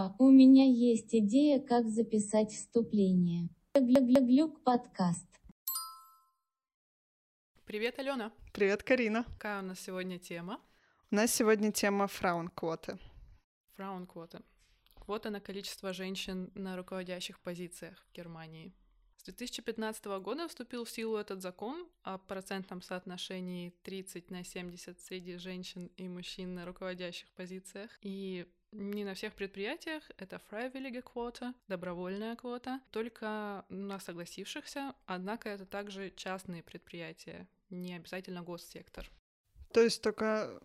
Папа, у меня есть идея, как записать вступление. Глюк подкаст. Привет, Алена. Привет, Карина. Какая у нас сегодня тема? У нас сегодня тема фраун-квоты. Фраун-квоты. Квота на количество женщин на руководящих позициях в Германии. С 2015 года вступил в силу этот закон о процентном соотношении 30 на 70 среди женщин и мужчин на руководящих позициях. И не на всех предприятиях это freiwillige квота, добровольная квота, только на согласившихся, однако это также частные предприятия, не обязательно госсектор. То есть только,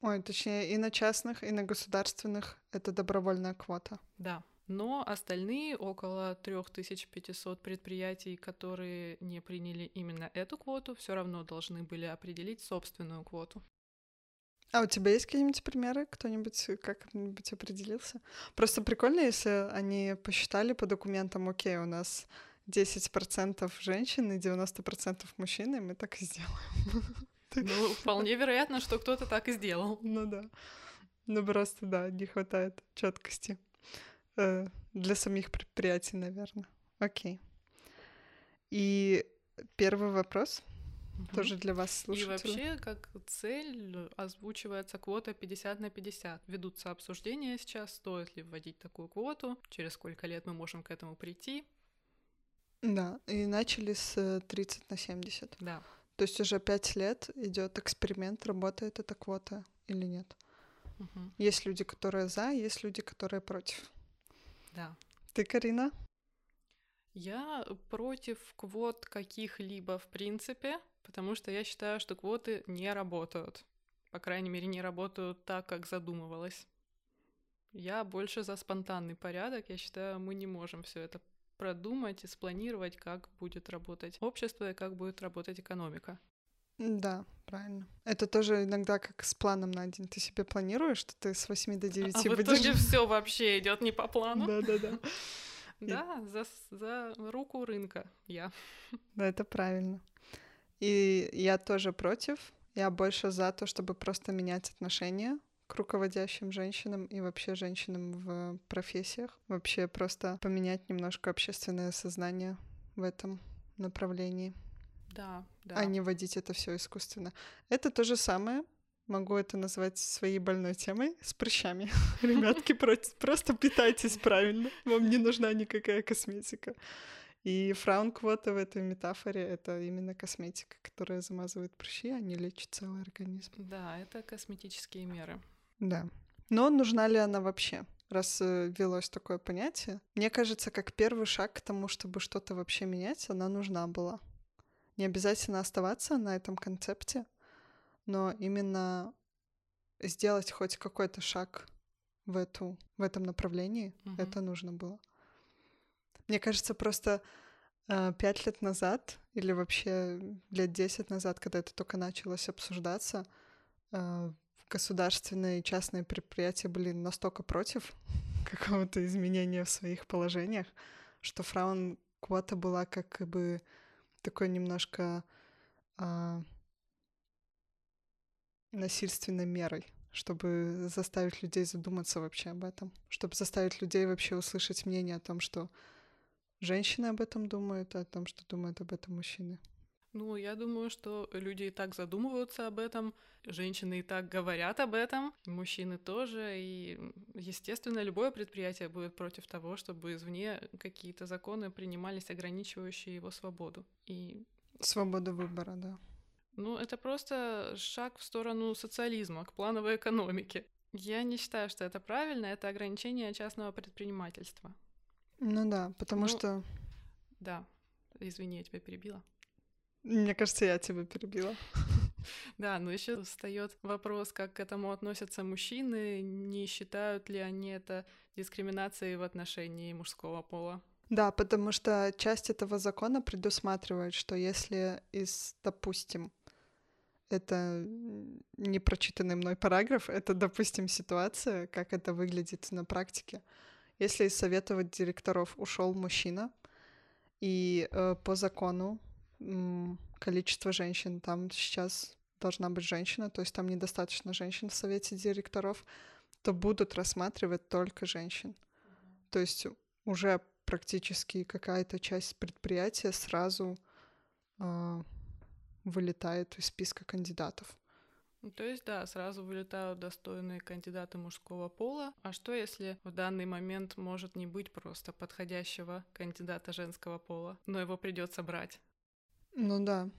ой, точнее, и на частных, и на государственных это добровольная квота. Да, но остальные около 3500 предприятий, которые не приняли именно эту квоту, все равно должны были определить собственную квоту. А у тебя есть какие-нибудь примеры? Кто-нибудь как-нибудь определился? Просто прикольно, если они посчитали по документам, окей, у нас 10% женщин и 90% мужчин, и мы так и сделаем. Ну, вполне вероятно, что кто-то так и сделал. Ну да. Ну просто, да, не хватает четкости. Э, для самих предприятий, наверное. Окей. И первый вопрос угу. тоже для вас, слушателей. И вообще, как цель, озвучивается квота 50 на 50. Ведутся обсуждения сейчас, стоит ли вводить такую квоту, через сколько лет мы можем к этому прийти. Да, и начали с 30 на 70. Да. То есть уже пять лет идет эксперимент, работает эта квота или нет. Угу. Есть люди, которые за, есть люди, которые против. Да. Ты, Карина? Я против квот каких-либо в принципе, потому что я считаю, что квоты не работают. По крайней мере, не работают так, как задумывалось. Я больше за спонтанный порядок. Я считаю, мы не можем все это продумать и спланировать, как будет работать общество и как будет работать экономика. Да, правильно. Это тоже иногда как с планом на день. Ты себе планируешь, что ты с 8 до 9 а будешь... в итоге все вообще идет не по плану. Да-да-да. Да, за, за руку рынка я. Да, это правильно. И я тоже против. Я больше за то, чтобы просто менять отношения к руководящим женщинам и вообще женщинам в профессиях. Вообще просто поменять немножко общественное сознание в этом направлении. Да, да. А не вводить это все искусственно. Это то же самое. Могу это назвать своей больной темой с прыщами. Ребятки, просто питайтесь правильно. Вам не нужна никакая косметика. И фраун-квота в этой метафоре — это именно косметика, которая замазывает прыщи, а не лечит целый организм. Да, это косметические меры. Да. Но нужна ли она вообще? раз э, ввелось такое понятие. Мне кажется, как первый шаг к тому, чтобы что-то вообще менять, она нужна была. Не обязательно оставаться на этом концепте, но именно сделать хоть какой-то шаг в, эту, в этом направлении, угу. это нужно было. Мне кажется, просто э, пять лет назад или вообще лет десять назад, когда это только началось обсуждаться, э, государственные и частные предприятия были настолько против какого-то изменения в своих положениях, что фраун квота была как бы такой немножко а, насильственной мерой, чтобы заставить людей задуматься вообще об этом, чтобы заставить людей вообще услышать мнение о том, что женщины об этом думают, о том, что думают об этом мужчины. Ну, я думаю, что люди и так задумываются об этом, женщины и так говорят об этом, мужчины тоже, и, естественно, любое предприятие будет против того, чтобы извне какие-то законы принимались, ограничивающие его свободу. И... Свободу выбора, да. Ну, это просто шаг в сторону социализма, к плановой экономике. Я не считаю, что это правильно, это ограничение частного предпринимательства. Ну да, потому ну, что... Да, извини, я тебя перебила. Мне кажется, я тебя перебила. Да, но еще встает вопрос, как к этому относятся мужчины, не считают ли они это дискриминацией в отношении мужского пола. Да, потому что часть этого закона предусматривает, что если из, допустим, это не прочитанный мной параграф, это, допустим, ситуация, как это выглядит на практике. Если из совета директоров ушел мужчина, и э, по закону количество женщин. Там сейчас должна быть женщина, то есть там недостаточно женщин в совете директоров, то будут рассматривать только женщин. То есть уже практически какая-то часть предприятия сразу э, вылетает из списка кандидатов. Ну, то есть, да, сразу вылетают достойные кандидаты мужского пола. А что, если в данный момент может не быть просто подходящего кандидата женского пола, но его придется брать? Ну да.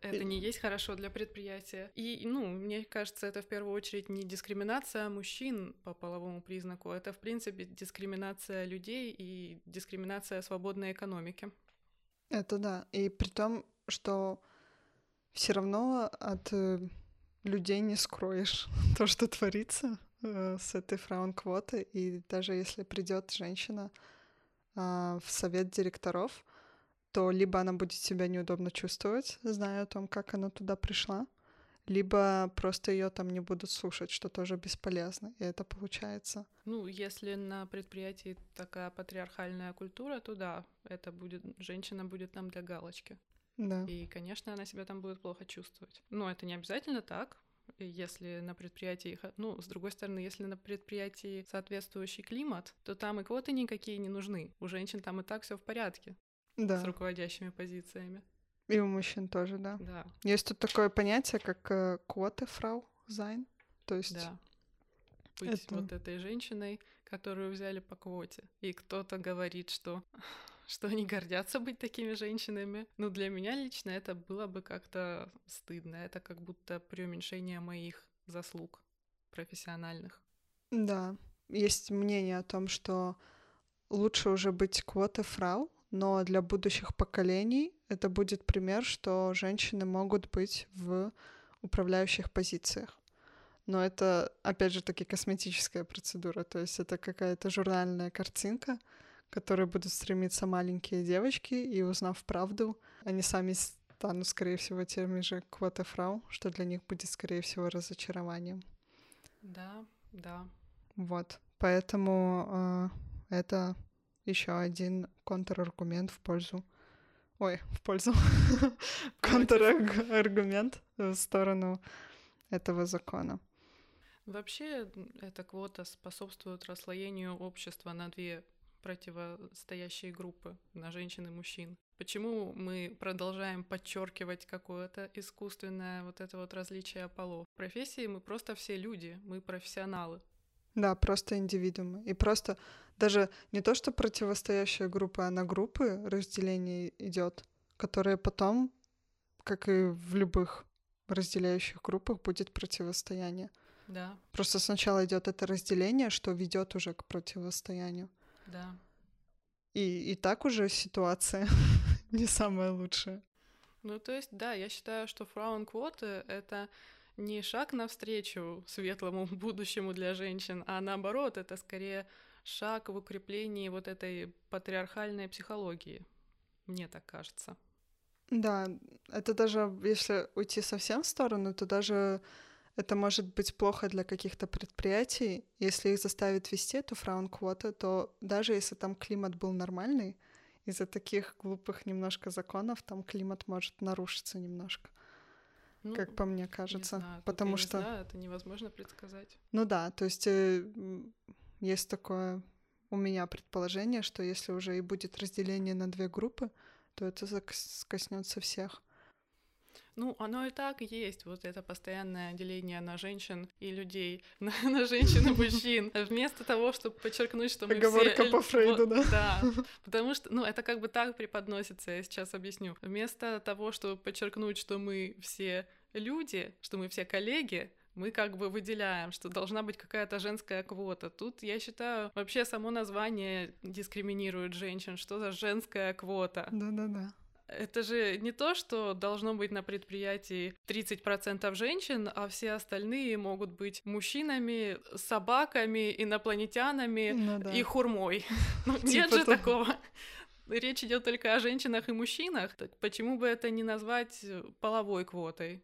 Это не есть хорошо для предприятия. И, ну, мне кажется, это в первую очередь не дискриминация мужчин по половому признаку, это, в принципе, дискриминация людей и дискриминация свободной экономики. Это да. И при том, что все равно от э, людей не скроешь то, что творится э, с этой фраун-квотой. И даже если придет женщина э, в совет директоров, то либо она будет себя неудобно чувствовать, зная о том, как она туда пришла, либо просто ее там не будут слушать, что тоже бесполезно, и это получается. Ну, если на предприятии такая патриархальная культура, то да, это будет женщина будет там для галочки. Да. И, конечно, она себя там будет плохо чувствовать. Но это не обязательно так. Если на предприятии, ну, с другой стороны, если на предприятии соответствующий климат, то там и квоты никакие не нужны. У женщин там и так все в порядке да. с руководящими позициями. И у мужчин тоже, да. Да. Есть тут такое понятие, как э, Quotenfrau sein. То есть Да. Быть это- вот этой женщиной, которую взяли по квоте. И кто-то говорит, что что они гордятся быть такими женщинами. Ну, для меня лично это было бы как-то стыдно. Это как будто преуменьшение моих заслуг профессиональных. Да, есть мнение о том, что лучше уже быть квоты фрау, но для будущих поколений это будет пример, что женщины могут быть в управляющих позициях. Но это, опять же, таки косметическая процедура, то есть это какая-то журнальная картинка, к которой будут стремиться маленькие девочки, и узнав правду, они сами станут, скорее всего, теми же квоты фрау, что для них будет, скорее всего, разочарованием. Да, да. Вот. Поэтому э, это еще один контраргумент в пользу. Ой, в пользу. Контраргумент в сторону этого закона. Вообще, эта квота способствует расслоению общества на две противостоящие группы, на женщин и мужчин. Почему мы продолжаем подчеркивать какое-то искусственное вот это вот различие полов? В профессии мы просто все люди, мы профессионалы. Да, просто индивидуумы. И просто даже не то, что противостоящая группа, а на группы разделение идет, которые потом, как и в любых разделяющих группах, будет противостояние. Да, Просто сначала идет это разделение, что ведет уже к противостоянию. Да. И, и так уже ситуация не самая лучшая. Ну, то есть, да, я считаю, что фрауен-квоты — это не шаг навстречу светлому будущему для женщин, а наоборот, это скорее шаг в укреплении вот этой патриархальной психологии. Мне так кажется. Да, это даже если уйти совсем в сторону, то даже это может быть плохо для каких-то предприятий. Если их заставить вести эту фраун-квоту, то даже если там климат был нормальный, из-за таких глупых немножко законов там климат может нарушиться немножко, Ну, как по мне не кажется. знаю, Потому что, знаю, это невозможно предсказать. ну да, то есть э, есть такое у меня предположение, что если уже и будет разделение на две группы, то это коснется всех. Ну, оно и так есть, вот это постоянное деление на женщин и людей, на, на женщин и мужчин. Вместо того, чтобы подчеркнуть, что мы Оговорка все... по Фрейду, да? Да, потому что, ну, это как бы так преподносится, я сейчас объясню. Вместо того, чтобы подчеркнуть, что мы все люди, что мы все коллеги, мы как бы выделяем, что должна быть какая-то женская квота. Тут, я считаю, вообще само название дискриминирует женщин. Что за женская квота? Да-да-да. Это же не то, что должно быть на предприятии 30% женщин, а все остальные могут быть мужчинами, собаками, инопланетянами Ну да. и хурмой. Ну, нет Типа же того. такого. Речь идет только о женщинах и мужчинах. Так почему бы это не назвать половой квотой,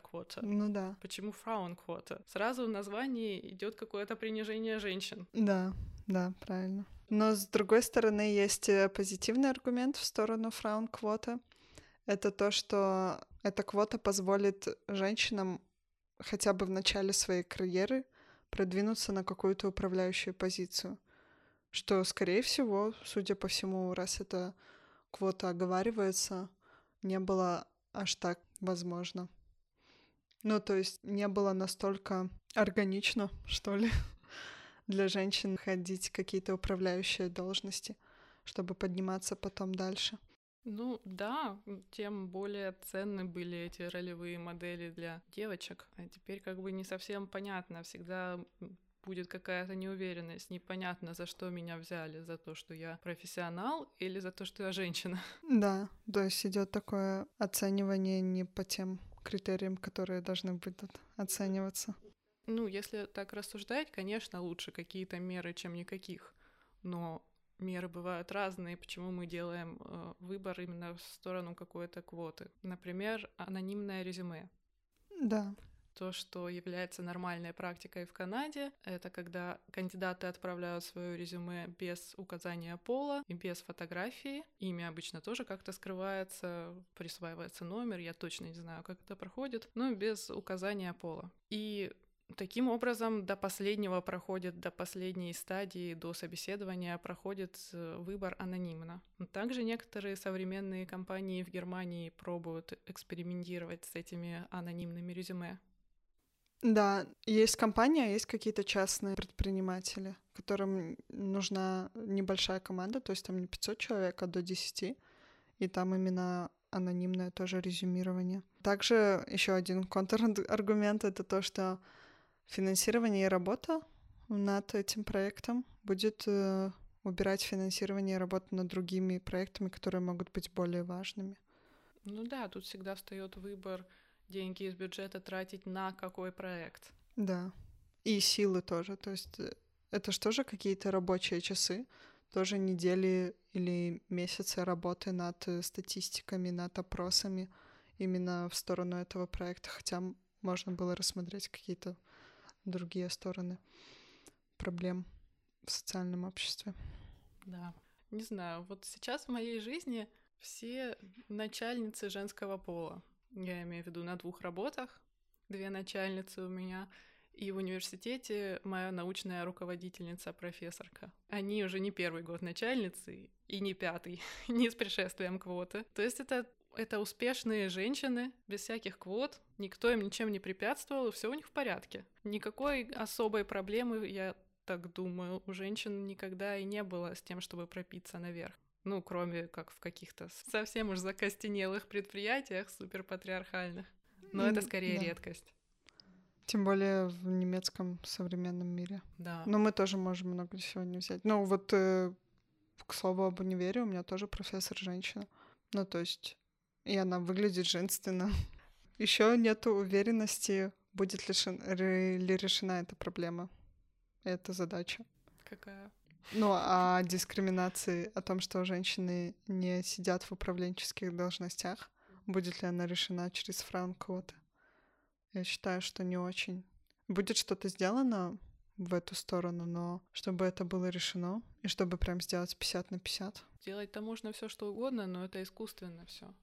квота? Ну да. Почему фраун-квота? Сразу в названии идет какое-то принижение женщин. Да, да, правильно. Но с другой стороны, есть э, позитивный аргумент в сторону фраун-квоты. Это то, что эта квота позволит женщинам хотя бы в начале своей карьеры продвинуться на какую-то управляющую позицию. Что, скорее всего, судя по всему, раз эта квота оговаривается, не было аж так возможно. Ну, то есть не было настолько органично, что ли, для женщин ходить какие-то управляющие должности, чтобы подниматься потом дальше. Ну да, тем более ценны были эти ролевые модели для девочек. А теперь как бы не совсем понятно. Всегда будет какая-то неуверенность, непонятно, за что меня взяли, за то, что я профессионал или за то, что я женщина. Да, то есть идет такое оценивание не по тем критериям, которые должны будут оцениваться. Ну, если так рассуждать, конечно, лучше какие-то меры, чем никаких. Но меры бывают разные, почему мы делаем э, выбор именно в сторону какой-то квоты. Например, анонимное резюме. Да. То, что является нормальной практикой в Канаде, это когда кандидаты отправляют свое резюме без указания пола и без фотографии. Имя обычно тоже как-то скрывается, присваивается номер, я точно не знаю, как это проходит, но без указания пола. И Таким образом, до последнего проходит, до последней стадии, до собеседования проходит э, выбор анонимно. Также некоторые современные компании в Германии пробуют экспериментировать с этими анонимными резюме. Да, есть компания, а есть какие-то частные предприниматели, которым нужна небольшая команда, то есть там не 500 человек, а до 10, и там именно анонимное тоже резюмирование. Также еще один контраргумент — это то, что финансирование и работа над этим проектом будет э, убирать финансирование и работу над другими проектами, которые могут быть более важными. Ну да, тут всегда встает выбор деньги из бюджета тратить на какой проект. Да. И силы тоже. То есть э, это же тоже какие-то рабочие часы, тоже недели или месяцы работы над э, статистиками, над опросами именно в сторону этого проекта, хотя можно было рассмотреть какие-то другие стороны проблем в социальном обществе. Да. Не знаю, вот сейчас в моей жизни все начальницы женского пола. Я имею в виду на двух работах. Две начальницы у меня. И в университете моя научная руководительница, профессорка. Они уже не первый год начальницы и не пятый, не с пришествием квоты. То есть это это успешные женщины, без всяких квот, никто им ничем не препятствовал, и все у них в порядке. Никакой особой проблемы, я так думаю, у женщин никогда и не было с тем, чтобы пропиться наверх. Ну, кроме как в каких-то совсем уж закостенелых предприятиях суперпатриархальных. Но это скорее да. редкость. Тем более в немецком современном мире. Да. Но мы тоже можем много сегодня взять. Ну, вот, э, к слову об универе, у меня тоже профессор женщина. Ну, то есть и она выглядит женственно. Еще нет уверенности, будет ли, шин... ли решена эта проблема, эта задача. Какая? Ну, о дискриминации, о том, что женщины не сидят в управленческих должностях, будет ли она решена через Франквота? Я считаю, что не очень. Будет что-то сделано в эту сторону, но чтобы это было решено, и чтобы прям сделать 50 на 50. Делать-то можно все что угодно, но это искусственно все.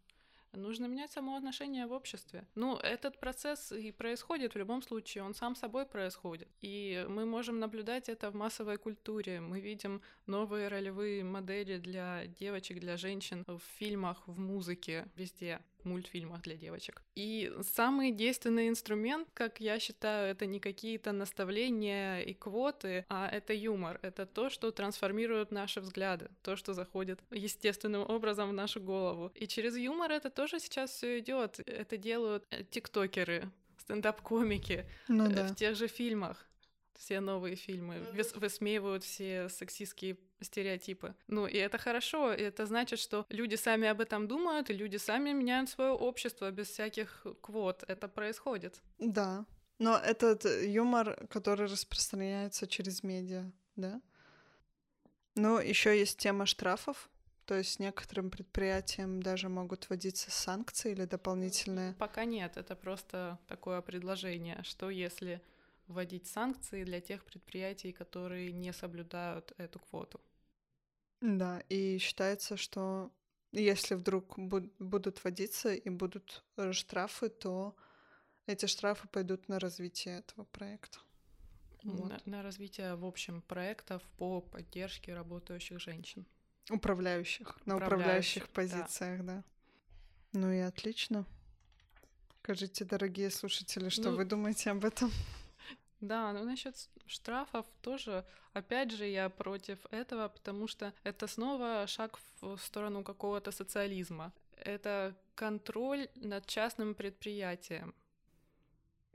Нужно менять само отношение в обществе. Ну, этот процесс и происходит в любом случае, он сам собой происходит. И мы можем наблюдать это в массовой культуре. Мы видим новые ролевые модели для девочек, для женщин в фильмах, в музыке, везде мультфильмах для девочек. И самый действенный инструмент, как я считаю, это не какие-то наставления и квоты, а это юмор. Это то, что трансформирует наши взгляды, то, что заходит естественным образом в нашу голову. И через юмор это тоже сейчас все идет. Это делают э, тиктокеры, стендап-комики ну, да. в тех же фильмах все новые фильмы, выс- высмеивают все сексистские стереотипы. Ну, и это хорошо, и это значит, что люди сами об этом думают, и люди сами меняют свое общество без всяких квот. Это происходит. Да. Но этот юмор, который распространяется через медиа, да? Ну, еще есть тема штрафов. То есть некоторым предприятиям даже могут вводиться санкции или дополнительные. Пока нет, это просто такое предложение, что если вводить санкции для тех предприятий, которые не соблюдают эту квоту. Да, и считается, что если вдруг будут вводиться и будут штрафы, то эти штрафы пойдут на развитие этого проекта. Вот. На, на развитие, в общем, проектов по поддержке работающих женщин. Управляющих, на Управляющих, управляющих позициях, да. Ну и отлично. Скажите, дорогие слушатели, что Ну, вы думаете об этом? Да, ну насчет штрафов тоже, опять же, я против этого, потому что это снова шаг в сторону какого-то социализма. Это контроль над частным предприятием.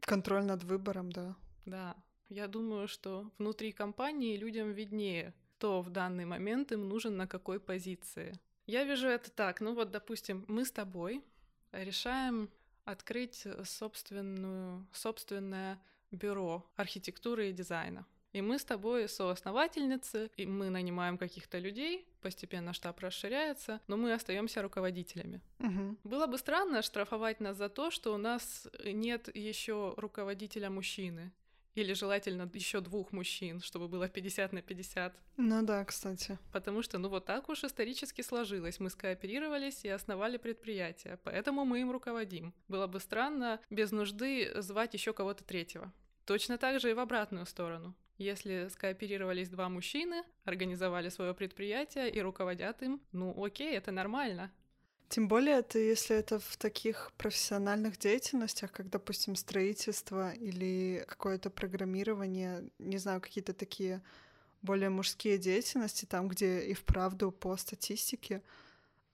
Контроль над выбором, да. Да, я думаю, что внутри компании людям виднее, кто в данный момент им нужен на какой позиции. Я вижу это так, ну вот, допустим, мы с тобой решаем открыть собственную, собственное бюро архитектуры и дизайна. И мы с тобой соосновательницы, и мы нанимаем каких-то людей, постепенно штаб расширяется, но мы остаемся руководителями. Мгм. Было бы странно штрафовать нас за то, что у нас нет еще руководителя мужчины. Или желательно еще двух мужчин, чтобы было 50 на 50. Ну да, кстати. Потому что, ну вот так уж исторически сложилось. Мы скооперировались и основали предприятие, поэтому мы им руководим. Было бы странно без нужды звать еще кого-то третьего. Точно так же и в обратную сторону. Если скооперировались два мужчины, организовали свое предприятие и руководят им, ну окей, это нормально. Тем более, это если это в таких профессиональных деятельностях, как, допустим, строительство или какое-то программирование, не знаю, какие-то такие более мужские деятельности, там, где и вправду по статистике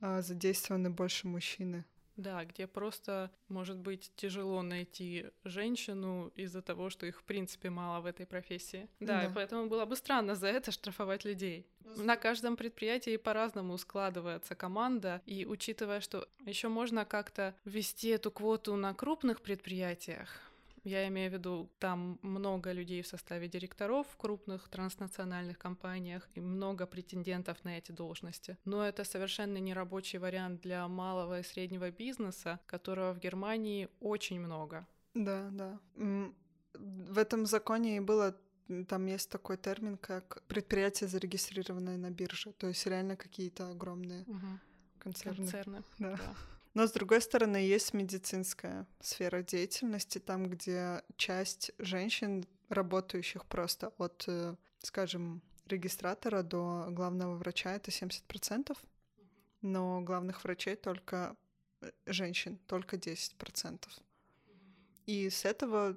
а, задействованы больше мужчины. Да, где просто, может быть, тяжело найти женщину из-за того, что их, в принципе, мало в этой профессии. Да, и Да. поэтому было бы странно за это штрафовать людей. На каждом предприятии по-разному складывается команда, и учитывая, что еще можно как-то ввести эту квоту на крупных предприятиях, я имею в виду, там много людей в составе директоров в крупных транснациональных компаниях и много претендентов на эти должности. Но это совершенно не рабочий вариант для малого и среднего бизнеса, которого в Германии очень много. Да, да. В этом законе и было, там есть такой термин, как предприятие, зарегистрированное на бирже. То есть реально какие-то огромные концерны. Концерны. Да. да. Но, с другой стороны, есть медицинская сфера деятельности, там, где часть женщин, работающих просто от, э, скажем, регистратора до главного врача, это 70%, но главных врачей только э, женщин, только 10%. И с этого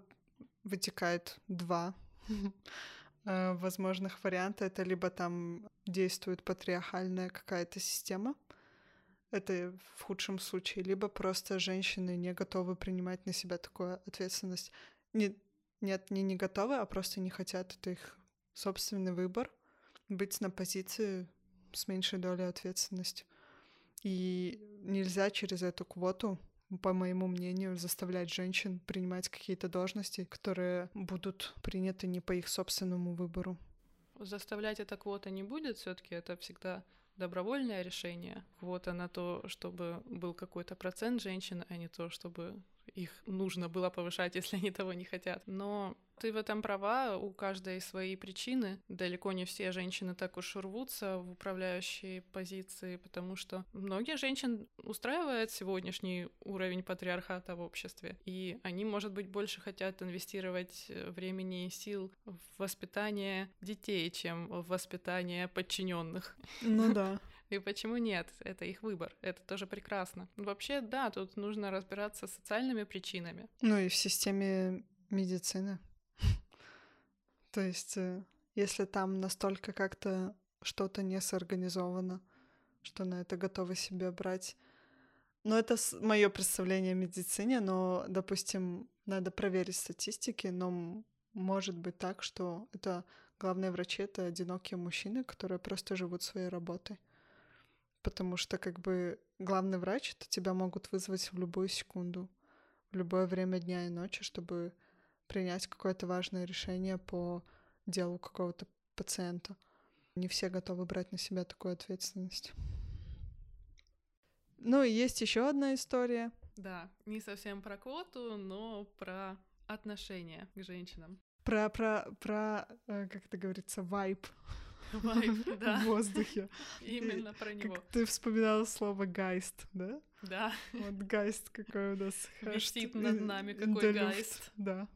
вытекает два э, возможных варианта. Это либо там действует патриархальная какая-то система, это в худшем случае, либо просто женщины не готовы принимать на себя такую ответственность. Не, нет, не не готовы, а просто не хотят. Это их собственный выбор быть на позиции с меньшей долей ответственности. И нельзя через эту квоту, по моему мнению, заставлять женщин принимать какие-то должности, которые будут приняты не по их собственному выбору. Заставлять это квота не будет, все-таки это всегда добровольное решение. Квота на то, чтобы был какой-то процент женщин, а не то, чтобы их нужно было повышать, если они того не хотят. Но ты в этом права, у каждой свои причины. Далеко не все женщины так уж рвутся в управляющие позиции, потому что многие женщин устраивает сегодняшний уровень патриархата в обществе, и они, может быть, больше хотят инвестировать э, времени и сил в воспитание детей, чем в воспитание подчиненных. Ну да. И почему нет? Это их выбор. Это тоже прекрасно. Вообще, да, тут нужно разбираться с социальными причинами. Ну и в системе медицины. То есть, э, если там настолько как-то что-то не сорганизовано, что на это готовы себе брать. Ну, это мое представление о медицине, но, допустим, надо проверить статистики, но может быть так, что это главные врачи — это одинокие мужчины, которые просто живут своей работой. Потому что, как бы, главный врач, это тебя могут вызвать в любую секунду, в любое время дня и ночи, чтобы принять какое-то важное решение по делу какого-то пациента. Не все готовы брать на себя такую ответственность. Ну и есть еще одна история. Да, не совсем про квоту, но про отношение к женщинам. Про, про, про, э, как это говорится, вайп В воздухе. именно про него. Ты вспоминала слово гайст, да? Да, Вот гайст какой у нас. Висит хэштег- над in- нами какой гайст. Да.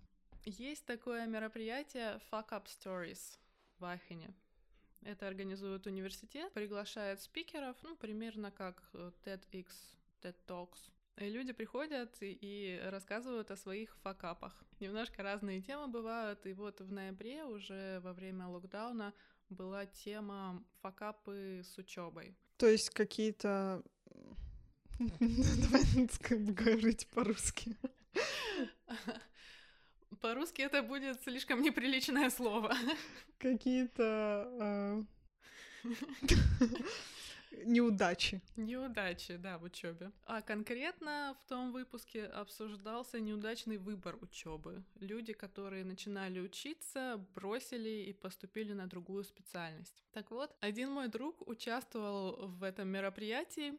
Есть такое мероприятие Fuck Up Stories в Ахене. Это организует университет, приглашает спикеров, ну, примерно как э, TEDx, TED Talks. И люди приходят и рассказывают о своих факапах. Немножко разные темы бывают, и вот в ноябре уже во время локдауна была тема факапы с учебой. То есть какие-то... Давай говорить по-русски. По-русски это будет слишком неприличное слово. Какие-то а, неудачи. Неудачи, да, в учебе. А конкретно в том выпуске обсуждался неудачный выбор учебы. Люди, которые начинали учиться, бросили и поступили на другую специальность. Так вот, один мой друг участвовал в этом мероприятии,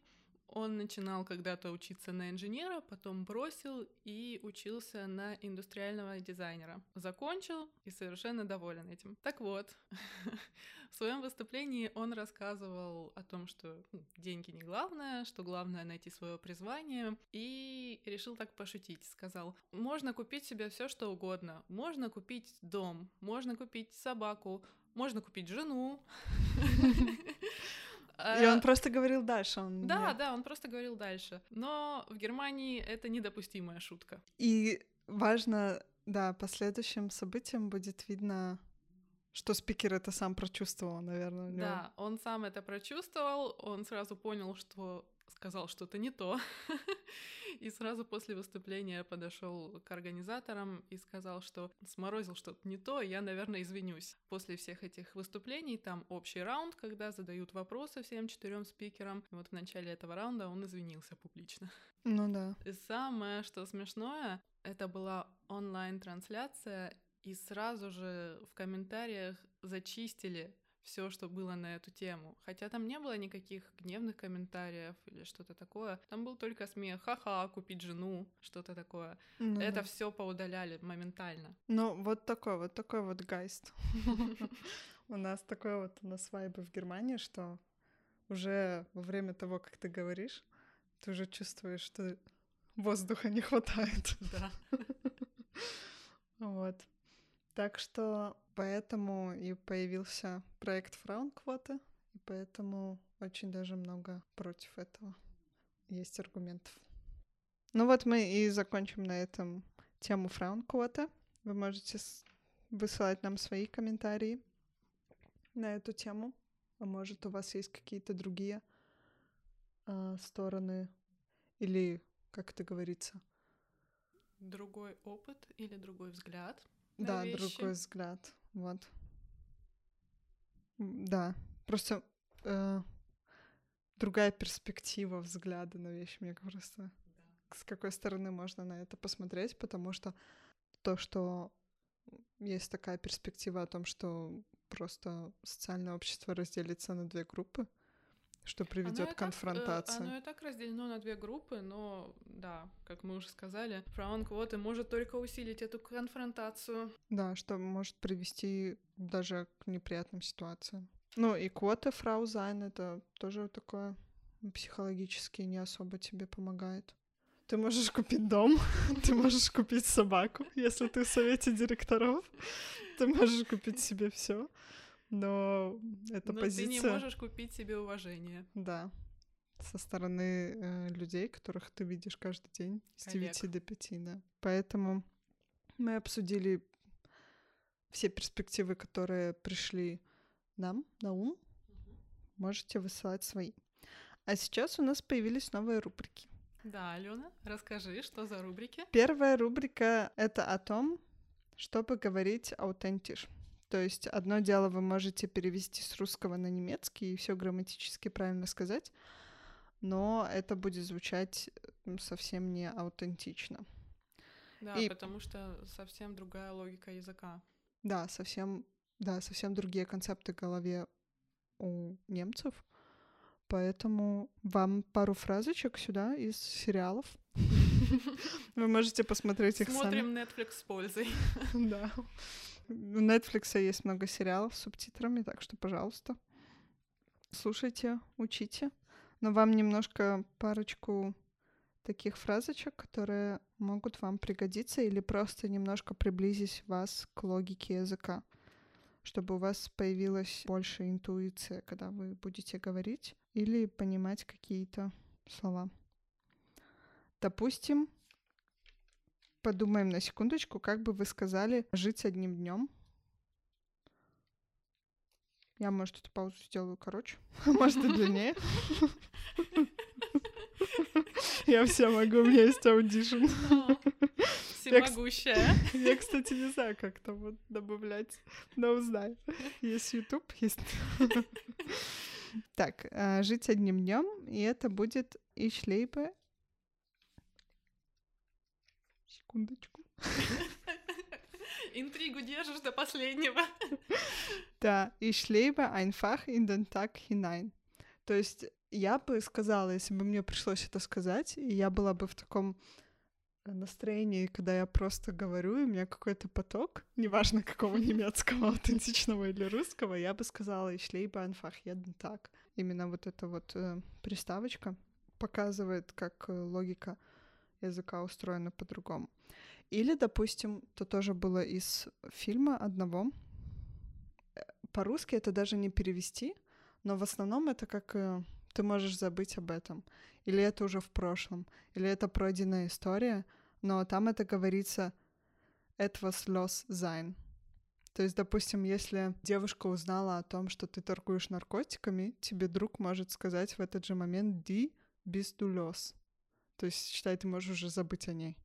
он начинал когда-то учиться на инженера, потом бросил и учился на индустриального дизайнера. Закончил и совершенно доволен этим. Так вот, в своем выступлении он рассказывал о том, что ну, деньги не главное, что главное найти свое призвание, и решил так пошутить. Сказал, можно купить себе все, что угодно. Можно купить дом, можно купить собаку, можно купить жену. И он просто говорил дальше. Он да, нет. да, он просто говорил дальше. Но в Германии это недопустимая шутка. И важно, да, по следующим событиям будет видно, что спикер это сам прочувствовал, наверное. Да, он сам это прочувствовал, он сразу понял, что сказал что-то не то. И сразу после выступления подошел к организаторам и сказал, что сморозил что-то не то, я, наверное, извинюсь. После всех этих выступлений там общий раунд, когда задают вопросы всем четырем спикерам. И вот в начале этого раунда он извинился публично. Ну да. И самое, что смешное, это была онлайн-трансляция, и сразу же в комментариях зачистили все, что было на эту тему. Хотя там не было никаких гневных комментариев или что-то такое. Там был только смех, ха-ха, купить жену, что-то такое. Ну, Это да. все поудаляли моментально. Ну, вот такой, вот такой вот гайст. У нас такой вот у нас вайбы в Германии, что уже во время того, как ты говоришь, ты уже чувствуешь, что воздуха не хватает. Да. Вот. Так что поэтому и появился проект Фраунквота, и поэтому очень даже много против этого есть аргументов. Ну вот мы и закончим на этом тему Фраунквота. Вы можете высылать нам свои комментарии на эту тему. А может, у вас есть какие-то другие э, стороны или, как это говорится? Другой опыт или другой взгляд да, вещи. другой взгляд. Вот. Да. Просто э, другая перспектива взгляда на вещи, мне кажется. Да. С какой стороны можно на это посмотреть, потому что то, что есть такая перспектива о том, что просто социальное общество разделится на две группы, что приведет к конфронтации. Так, оно и так разделено на две группы, но да, как мы уже сказали, фраун квоты может только усилить эту конфронтацию. Да, что может привести даже к неприятным ситуациям. Ну и квоты фраузайн это тоже такое психологически не особо тебе помогает. Ты можешь купить дом, ты можешь купить собаку, если ты в совете директоров, ты можешь купить себе все но эта но позиция... ты не можешь купить себе уважение. Да, со стороны э, людей, которых ты видишь каждый день с Коллег. 9 до 5, да. Поэтому мы обсудили все перспективы, которые пришли нам на ум. Угу. Можете высылать свои. А сейчас у нас появились новые рубрики. Да, Алена, расскажи, что за рубрики? Первая рубрика — это о том, чтобы говорить аутентиш. То есть одно дело вы можете перевести с русского на немецкий и все грамматически правильно сказать, но это будет звучать совсем не аутентично. Да, и... потому что совсем другая логика языка. Да, совсем, да, совсем другие концепты в голове у немцев. Поэтому вам пару фразочек сюда из сериалов. Вы можете посмотреть их сами. Смотрим Netflix с пользой. Да. У Netflix есть много сериалов с субтитрами, так что, пожалуйста, слушайте, учите. Но вам немножко парочку таких фразочек, которые могут вам пригодиться или просто немножко приблизить вас к логике языка, чтобы у вас появилась больше интуиция, когда вы будете говорить или понимать какие-то слова. Допустим, подумаем на секундочку, как бы вы сказали «жить одним днем». Я, может, эту паузу сделаю короче, может, и длиннее. Я все могу, у меня есть Audition. Всемогущая. Я, кстати, не знаю, как там вот добавлять, но узнаю. Есть YouTube, есть... Так, а, жить одним днем, и это будет Ich lebe... Секундочку. Интригу держишь до последнего. Да, ich lebe einfach in den Tag hinein. То есть я бы сказала, если бы мне пришлось это сказать, и я была бы в таком настроении, когда я просто говорю, и у меня какой-то поток, неважно какого немецкого, аутентичного или русского, я бы сказала «Ich lebe einfach jeden Tag». Именно вот эта вот э, приставочка показывает, как э, логика языка устроена по-другому. Или, допустим, то тоже было из фильма одного. По-русски это даже не перевести, но в основном это как э, ты можешь забыть об этом. Или это уже в прошлом, или это пройденная история, но там это говорится «etwas los sein». То есть, допустим, если девушка узнала о том, что ты торгуешь наркотиками, тебе друг может сказать в этот же момент «ди los». То есть, считай, ты можешь уже забыть о ней.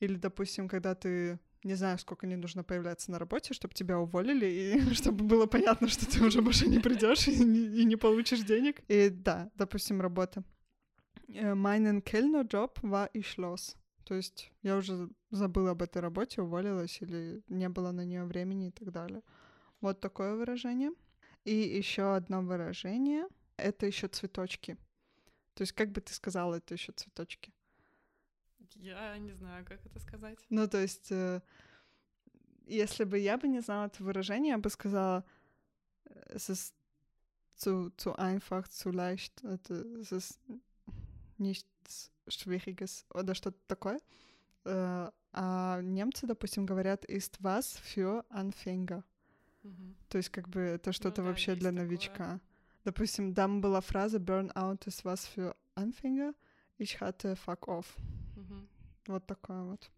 Или, допустим, когда ты не знаю, сколько не нужно появляться на работе, чтобы тебя уволили, и чтобы было понятно, что ты уже больше не придешь и, не, и не получишь денег. И да, допустим, работа. Meinen Kellner-Job war ich los. То есть я уже забыла об этой работе, уволилась или не было на нее времени и так далее. Вот такое выражение. И еще одно выражение — это еще цветочки. То есть как бы ты сказала, это еще цветочки? Я не знаю, как это сказать. Ну, то есть, э, если бы я бы не знала это выражение, я бы сказала, es ist zu, zu einfach, zu leicht, это, es ist nichts Schwieriges oder что-то такое. Э, а немцы, допустим, говорят ist was für Anfänger. Мгм. То есть, как бы это что-то да, вообще для такое. новичка. Допустим, там была фраза Burnout ist was für Anfänger. Ich hatte fuck off. Мгм. Вот такое вот.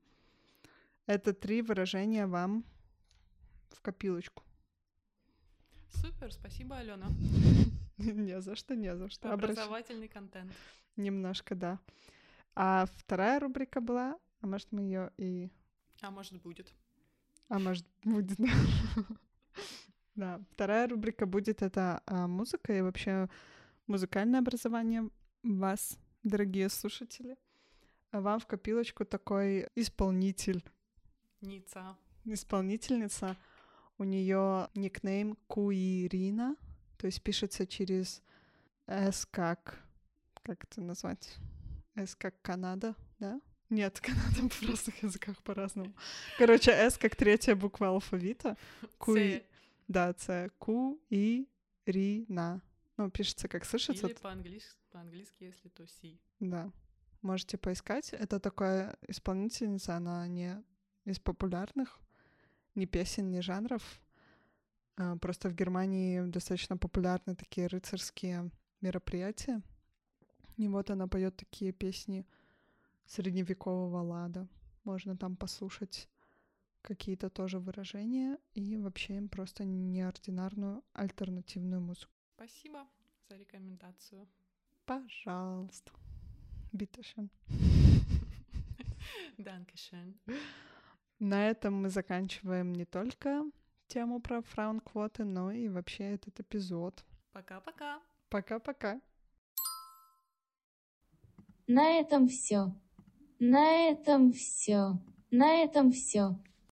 Это три выражения вам в копилочку. Супер, спасибо, Алена. Не за что, не за что. Образовательный контент. Немножко, да. А вторая рубрика была, а может мы ее и... А может, будет. А может будет, да. Да, вторая рубрика будет это а, музыка и вообще музыкальное образование вас, дорогие слушатели. А Вам в копилочку такой исполнитель, Ница. исполнительница. У нее никнейм Куирина, то есть пишется через S как... Как это назвать? S как Канада, да? Нет, Канада в разных языках по-разному. Короче, S как третья буква алфавита. Куи... Да, це Куирина. Ну, пишется как слышится. Или по-английски, по-английски, если то си. Да. Можете поискать. Это такая исполнительница, она не из популярных, ни песен, ни жанров. А, Просто в Германии достаточно популярны такие рыцарские мероприятия. И вот она поет такие песни средневекового лада. Можно там послушать какие-то тоже выражения и вообще им просто неординарную альтернативную музыку. Спасибо за рекомендацию. Пожалуйста. Биташен. Dankeschön. На этом мы заканчиваем не только тему про фраунквоты, но и вообще этот эпизод. Пока-пока. Пока-пока. На этом все. На этом все. На этом все.